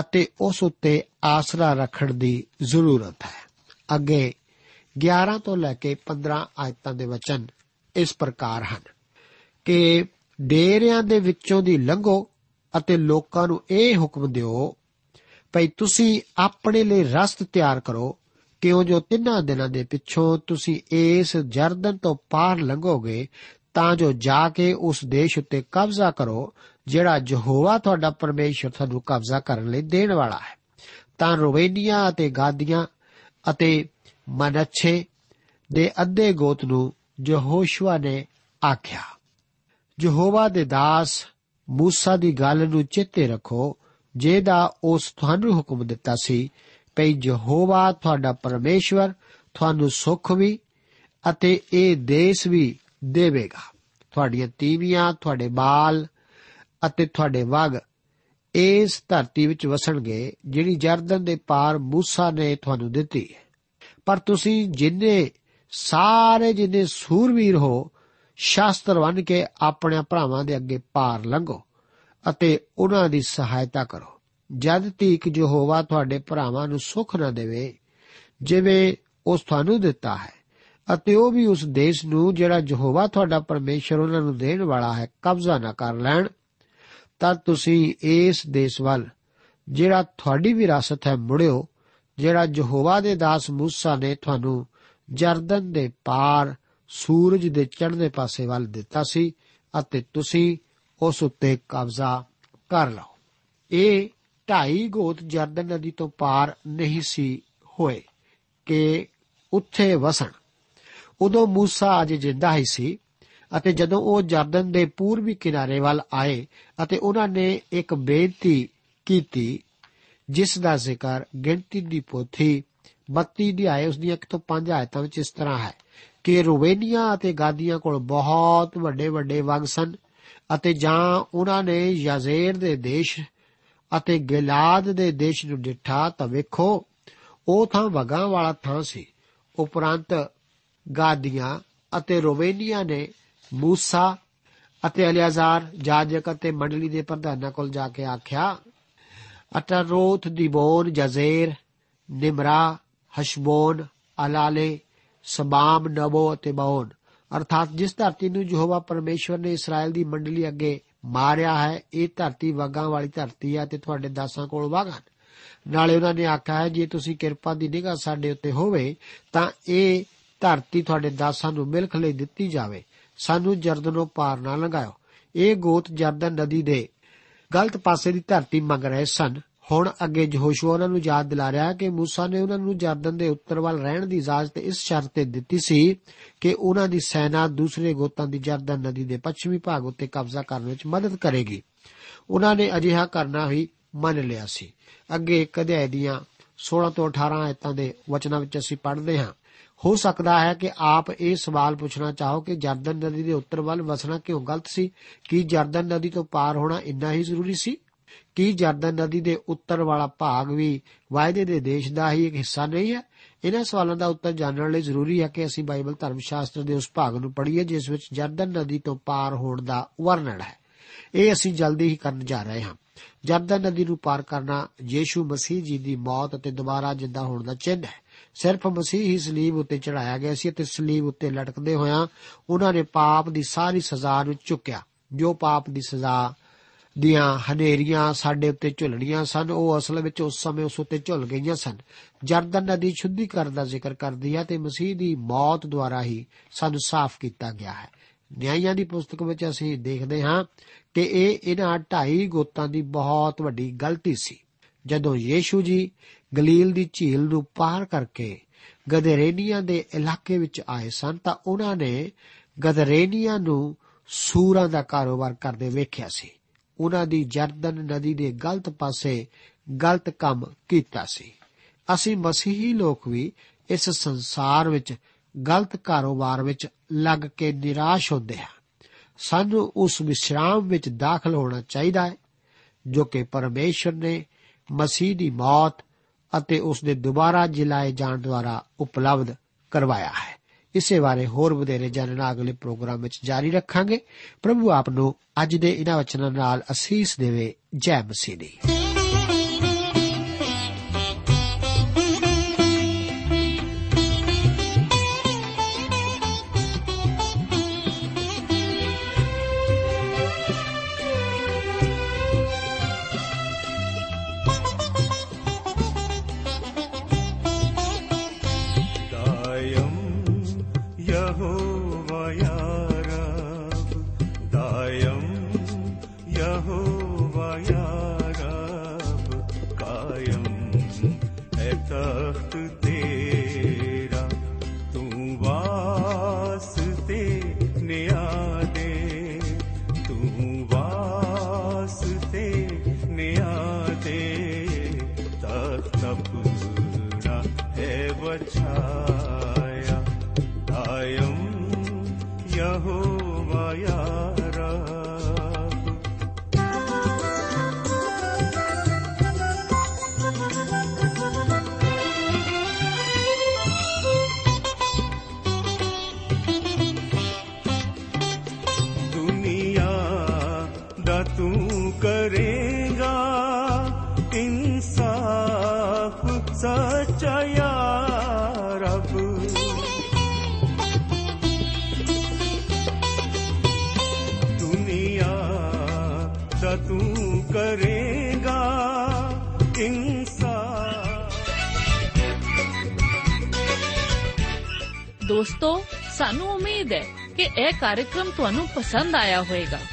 ਅਤੇ ਉਸ ਉੱਤੇ ਆਸਰਾ ਰੱਖਣ ਦੀ ਜ਼ਰੂਰਤ ਹੈ। ਅੱਗੇ 11 ਤੋਂ ਲੈ ਕੇ 15 ਆਇਤਾਂ ਦੇ ਵਚਨ ਇਸ ਪ੍ਰਕਾਰ ਹਨ ਕਿ ਡੇਰਿਆਂ ਦੇ ਵਿੱਚੋਂ ਦੀ ਲੰਘੋ ਅਤੇ ਲੋਕਾਂ ਨੂੰ ਇਹ ਹੁਕਮ ਦਿਓ ਭਈ ਤੁਸੀਂ ਆਪਣੇ ਲਈ ਰਸਤ ਤਿਆਰ ਕਰੋ, ਕਿਉਂ ਜੋ ਤਿੰਨਾਂ ਦਿਨਾਂ ਦੇ ਪਿੱਛੋਂ ਤੁਸੀਂ ਇਸ ਜਰਦਨ ਤੋਂ ਪਾਰ ਲੰਘੋਗੇ, ਤਾਂ ਜੋ ਜਾ ਕੇ ਉਸ ਦੇਸ਼ ਉੱਤੇ ਕਬਜ਼ਾ ਕਰੋ, ਜਿਹੜਾ ਯਹੋਵਾ ਤੁਹਾਡਾ ਪਰਮੇਸ਼ਰ ਤੁਹਾਨੂੰ ਕਬਜ਼ਾ ਕਰਨ ਲਈ ਦੇਣ ਵਾਲਾ ਹੈ। ਤਾਂ ਰੋਵੇਨੀਆਂ ਅਤੇ ਗਾਦੀਆਂ ਅਤੇ ਮਨੱਛੇ ਦੇ ਅੱਧੇ ਗੋਤ ਨੂੰ ਯਹੋਸ਼ੂਆ ਨੇ ਆਖਿਆ, ਯਹੋਵਾ ਦੇ ਦਾਸ ਮੂਸਾ ਦੀ ਗੱਲ ਨੂੰ ਚੇਤੇ ਰੱਖੋ ਜਿਹਦਾ ਉਸ ਤੁਹਾਨੂੰ ਹੁਕਮ ਦਿੱਤਾ ਸੀ, ਭਈ ਯਹੋਵਾ ਤੁਹਾਡਾ ਪਰਮੇਸ਼ਵਰ, ਤੁਹਾਨੂੰ ਸੁੱਖ ਵੀ ਅਤੇ ਇਹ ਦੇਸ਼ ਵੀ ਦੇਵੇਗਾ। ਤੁਹਾਡੀਆਂ ਤੀਵੀਆਂ, ਤੁਹਾਡੇ ਬਾਲ ਅਤੇ ਤੁਹਾਡੇ ਵਗ ਇਸ ਧਰਤੀ ਵਿੱਚ ਵਸਣਗੇ, ਜਿਹੜੀ ਜਰਦਨ ਦੇ ਪਾਰ ਮੂਸਾ ਨੇ ਤੁਹਾਨੂੰ ਦਿੱਤੀ ਹੈ। ਪਰ ਤੁਸੀਂ ਜਿੰਨੇ ਸਾਰੇ ਜਿੰਨੇ ਸੂਰਵੀਰ ਹੋ, ਸ਼ਾਸਤਰ ਬਣ ਕੇ ਆਪਣੇ ਭਰਾਵਾਂ ਦੇ ਅੱਗੇ ਪਾਰ ਲੰਘੋ। ਅਤੇ ਉਹਨਾਂ ਦੀ ਸਹਾਇਤਾ ਕਰੋ। ਜਦ ਤੀਕ ਯਹੋਵਾ ਤੁਹਾਡੇ ਭਰਾਵਾਂ ਨੂੰ ਸੁੱਖ ਨਾ ਦੇਵੇ, ਜਿਵੇਂ ਉਸ ਤੁਹਾਨੂੰ ਦਿੱਤਾ ਹੈ, ਅਤੇ ਉਹ ਵੀ ਉਸ ਦੇਸ਼ ਨੂੰ ਜਿਹੜਾ ਯਹੋਵਾ ਤੁਹਾਡਾ ਪਰਮੇਸ਼ਰ ਉਹਨਾਂ ਨੂੰ ਦੇਣ ਵਾਲਾ ਹੈ, ਕਬਜ਼ਾ ਨਾ ਕਰ ਲੈਣ, ਤਾਂ ਤੁਸੀਂ ਇਸ ਦੇਸ਼ ਵੱਲ, ਜਿਹੜਾ ਤੁਹਾਡੀ ਵਿਰਾਸਤ ਹੈ, ਮੁੜਿਓ, ਜਿਹੜਾ ਯਹੋਵਾ ਦੇ ਦਾਸ ਮੂਸਾ ਨੇ ਤੁਹਾਨੂੰ ਜਰਦਨ ਦੇ ਪਾਰ ਸੂਰਜ ਦੇ ਚੜ੍ਹਦੇ ਪਾਸੇ ਵੱਲ ਦਿੱਤਾ ਸੀ, ਅਤੇ ਤੁਸੀਂ ਉਸ ਉੱਤੇ ਕਬਜ਼ਾ ਕਰ ਲਓ। ਇਹ ਢਾਈ ਗੋਤ ਜਰਦਨ ਨਦੀ ਤੋਂ ਪਾਰ ਨਹੀਂ ਸੀ ਹੋਏ ਕਿ ਉੱਥੇ ਵਸਣ। ਉਦੋਂ ਮੂਸਾ ਅਜੇ ਜਿੰਦਾ ਹੀ ਸੀ ਅਤੇ ਜਦੋਂ ਉਹ ਜਰਦਨ ਦੇ ਪੂਰਬੀ ਕਿਨਾਰੇ ਵੱਲ ਆਏ ਅਤੇ ਉਹਨਾਂ ਨੇ ਇੱਕ ਬੇਨਤੀ ਕੀਤੀ, ਜਿਸ ਦਾ ਜ਼ਿਕਰ ਗਿਣਤੀ ਦੀ ਪੋਥੀ 32 ਦੀ ਆਏ ਉਸ ਦੀਆਂ 1 ਤੋਂ 5 ਆਇਤਾਂ ਵਿੱਚ ਇਸ ਤਰ੍ਹਾਂ ਹੈ ਕਿ ਰੂਵੇਨੀਆਂ ਅਤੇ ਗਾਦੀਆਂ ਕੋਲ ਬਹੁਤ ਵੱਡੇ ਵੱਡੇ ਵਗ ਸਨ ਅਤੇ ਜਾਂ ਉਹਨਾਂ ਨੇ ਯਾਜ਼ੇਰ ਦੇ ਦੇਸ਼ ਅਤੇ ਗਿਲਾਦ ਦੇ ਦੇਸ਼ ਨੂੰ ਡਿੱਠਾ ਤਾਂ ਵੇਖੋ, ਉਹ ਥਾਂ ਵਗਾਂ ਵਾਲਾ ਥਾਂ ਸੀ। ਉਪਰੰਤ ਗਾਦੀਆਂ ਅਤੇ ਰੋਵੇਨੀਆਂ ਨੇ ਮੂਸਾ ਅਤੇ ਅਲਿਆਜ਼ਾਰ ਜਾਜਕ ਅਤੇ ਮੰਡਲੀ ਦੇ ਪ੍ਰਧਾਨਾਂ ਕੋਲ ਜਾ ਕੇ ਆਖਿਆ, ਅਟਰੋਥ, ਦਿਬੋਨ ਜਜ਼ੇਰ ਨਿਮਰਾ ਹਸ਼ਬੋਨ ਅਲਾਲੇ ਸਬਾਮ ਨਬੋ ਅਤੇ ਬਾਉਨ ਅਰਥਾਤ ਜਿਸ ਧਰਤੀ ਨੂੰ ਯਹੋਵਾ ਪਰਮੇਸ਼ਵਰ ਨੇ ਇਸਰਾਇਲ ਦੀ ਮੰਡਲੀ ਅੱਗੇ ਮਾਰਿਆ ਹੈ, ਇਹ ਧਰਤੀ ਵਗਾਂ ਵਾਲੀ ਧਰਤੀ ਹੈ ਤੇ ਤੁਹਾਡੇ ਦਾਸਾਂ ਕੋਲ ਵਗਾਂ ਨਾਲੇ ਉਹਨਾਂ ਨੇ ਆਖਿਆ ਹੈ, ਜੇ ਤੁਸੀਂ ਕਿਰਪਾ ਦੀ ਨਿਗਾਹ ਸਾਡੇ ਉੱਤੇ ਹੋਵੇ, ਤਾਂ ਇਹ ਧਰਤੀ ਤੁਹਾਡੇ ਦਾਸਾਂ ਨੂੰ ਮਿਲਖ ਲਈ ਦਿੱਤੀ ਜਾਵੇ। ਸਾਨੂੰ ਜਰਦਨੋਂ ਪਾਰ ਨਾ ਲੰਘਾਓ ਇਹ ਗੋਤ ਜਰਦਨ ਨਦੀ ਦੇ ਗਲਤ ਪਾਸੇ ਦੀ ਧਰਤੀ ਮੰਗ ਰਹੇ ਸਨ। ਹੁਣ ਅੱਗੇ ਯਹੋਸ਼ੂਆ ਉਹਨਾਂ ਨੂੰ ਯਾਦ ਦਿਲਾ ਰਿਹਾ ਕਿ موسی ਨੇ ਉਹਨਾਂ ਨੂੰ ਜਰਦਨ ਦੇ ਉੱਤਰ ਵੱਲ ਰਹਿਣ ਦੀ ਇਜਾਜ਼ਤ ਇਸ ਸ਼ਰਤ ਤੇ ਦਿੱਤੀ ਸੀ ਕਿ ਉਹਨਾਂ ਦੀ ਸੈਨਾ ਦੂਸਰੇ ਗੋਤਾਂ ਦੀ ਜਰਦਨ ਨਦੀ ਦੇ ਪੱਛਮੀ ਭਾਗ ਉੱਤੇ ਕਬਜ਼ਾ ਕਰਨ ਵਿੱਚ ਮਦਦ ਕਰੇਗੀ ਉਹਨਾਂ ਨੇ ਅਜਿਹਾ ਕਰਨਾ ਹੀ ਮੰਨ ਲਿਆ ਸੀ ਅੱਗੇ ਇੱਕ ਅਧਿਆਇ ਦੀਆਂ 16 ਤੋਂ 18 ਆਇਤਾਂ ਦੇ ਵਚਨਾਂ ਵਿੱਚ ਅਸੀਂ ਪੜ੍ਹਦੇ ਹਾਂ ਹੋ ਸਕਦਾ ਹੈ ਕਿ ਆਪ ਇਹ ਸਵਾਲ ਪੁੱਛਣਾ ਚਾਹੋ ਕਿ ਜਰਦਨ ਨਦੀ ਦੇ ਉੱਤਰ ਵੱਲ ਵਸਣਾ ਕਿਉਂ ਗਲਤ ਸੀ ਕੀ ਜਰਦਨ ਨਦੀ ਤੋਂ ਪਾਰ ਹੋਣਾ ਇੰਨਾ ਹੀ ਜ਼ਰੂਰੀ ਸੀ ਕੀ ਜਰਦਨ ਨਦੀ ਦੇ ਉੱਤਰ ਵਾਲਾ ਭਾਗ ਵੀ ਵਾਅਦੇ ਦੇ ਦੇਸ਼ ਦਾ ਹੀ ਇੱਕ ਹਿੱਸਾ ਨਹੀਂ ਹੈ? ਇਹਨਾਂ ਸਵਾਲਾਂ ਦਾ ਉੱਤਰ ਜਾਣਨ ਲਈ ਜ਼ਰੂਰੀ ਹੈ ਕਿ ਅਸੀਂ ਬਾਈਬਲ ਧਰਮ ਸ਼ਾਸਤਰ ਦੇ ਉਸ ਭਾਗ ਨੂੰ ਪੜ੍ਹੀਏ, ਜਿਸ ਵਿੱਚ ਜਰਦਨ ਨਦੀ ਤੋਂ ਪਾਰ ਹੋਣ ਦਾ ਵਰਣਨ ਹੈ। ਇਹ ਅਸੀਂ ਜਲਦੀ ਹੀ ਕਰਨ ਜਾ ਰਹੇ ਹਾਂ। ਜਰਦਨ ਨਦੀ ਨੂੰ ਪਾਰ ਕਰਨਾ ਯੀਸ਼ੂ ਮਸੀਹ ਜੀ ਦੀ ਮੌਤ ਅਤੇ ਦੁਬਾਰਾ ਜਿੰਦਾ ਹੋਣ ਦਾ ਚਿੰਨ੍ਹ ਹੈ। ਸਿਰਫ ਮਸੀਹ ਹੀ ਸਲੀਬ ਉੱਤੇ ਚੜਾਇਆ ਗਿਆ ਸੀ ਅਤੇ ਸਲੀਬ ਉੱਤੇ ਲਟਕਦੇ ਹੋਇਆਂ ਉਹਨਾਂ ਨੇ ਪਾਪ ਦੀ ਸਾਰੀ ਸਜ਼ਾ ਨੂੰ ਚੁੱਕਿਆ। ਜੋ ਪਾਪ ਦੀ ਸਜ਼ਾ ਦੀਆਂ ਹਨੇਰੀਆਂ ਸਾਡੇ ਉੱਤੇ ਝੁੱਲਣੀਆਂ ਸਨ। ਉਹ ਅਸਲ ਵਿੱਚ ਉਸ ਸਮੇਂ ਉਸ ਉੱਤੇ ਝੁੱਲ ਗਈਆਂ ਸਨ। ਜਰਦਨ ਨਦੀ ਸ਼ੁੱਧੀਕਰਨ ਦਾ ਜ਼ਿਕਰ ਕਰਦੀ ਹੈ ਤੇ ਮਸੀਹ ਦੀ ਮੌਤ ਦੁਆਰਾ ਹੀ ਸਾਨੂੰ ਸਾਫ਼ ਕੀਤਾ ਗਿਆ ਹੈ। ਨਿਆਂਇਆਂ ਦੀ ਪੁਸਤਕ ਵਿੱਚ ਅਸੀਂ ਦੇਖਦੇ ਹਾਂ ਕਿ ਇਹ ਇਹਨਾਂ ਢਾਈ ਗੋਤਾਂ ਦੀ ਬਹੁਤ ਵੱਡੀ ਗਲਤੀ ਸੀ। ਜਦੋਂ ਯੀਸ਼ੂ ਜੀ ਗਲੀਲ ਦੀ ਝੀਲ ਨੂੰ ਪਾਰ ਕਰਕੇ ਗਦਰੇਨੀਆਂ ਦੇ ਇਲਾਕੇ ਵਿੱਚ ਆਏ ਸਨ ਤਾਂ ਉਹਨਾਂ ਨੇ ਗਦਰੇਨੀਆਂ ਨੂੰ ਸੂਰਾਂ ਦਾ ਕਾਰੋਬਾਰ ਕਰਦੇ ਵੇਖਿਆ ਸੀ। ਉਹਨਾਂ ਦੀ ਜਰਦਨ ਨਦੀ ਦੇ ਗਲਤ ਪਾਸੇ ਗਲਤ ਕੰਮ ਕੀਤਾ ਸੀ। ਅਸੀਂ ਮਸੀਹੀ ਲੋਕ ਵੀ ਇਸ ਸੰਸਾਰ ਵਿੱਚ ਗਲਤ ਕਾਰੋਬਾਰ ਵਿੱਚ ਲੱਗ ਕੇ ਨਿਰਾਸ਼ ਹੁੰਦੇ ਹਾਂ। ਸਾਨੂੰ ਉਸ ਵਿਸ਼ਰਾਮ ਵਿੱਚ ਦਾਖਲ ਹੋਣਾ ਚਾਹੀਦਾ ਹੈ, ਜੋ ਕਿ ਪਰਮੇਸ਼ਰ ਨੇ ਮਸੀਹ ਦੀ ਮੌਤ ਅਤੇ ਉਸ ਦੇ ਦੁਬਾਰਾ ਜਿਲਾਏ ਜਾਣ ਦੁਆਰਾ ਉਪਲਬਧ ਕਰਵਾਇਆ ਹੈ। ਇਸੇ ਬਾਰੇ ਹੋਰ ਵਧੇਰੇ ਜਾਣਨਾ ਅਗਲੇ ਪ੍ਰੋਗਰਾਮ ਵਿੱਚ ਜਾਰੀ ਰੱਖਾਂਗੇ। ਪ੍ਰਭੂ ਆਪ ਨੂੰ ਅੱਜ ਦੇ ਇਹਨਾਂ ਵਚਨਾਂ ਨਾਲ ਅਸੀਸ ਦੇਵੇ ਜੈ ਮਸੀਹ ਦੀ। करेगा इंसाफ सच्चा या रब दुनिया दा तू करेगा इंसाफ ਦੋਸਤੋ ਸਾਨੂੰ ਉਮੀਦ ਹੈ ਕਿ ਇਹ ਕਾਰਜਕ੍ਰਮ ਤੁਹਾਨੂੰ ਪਸੰਦ ਆਇਆ ਹੋਵੇਗਾ ਤੇ ਇਹ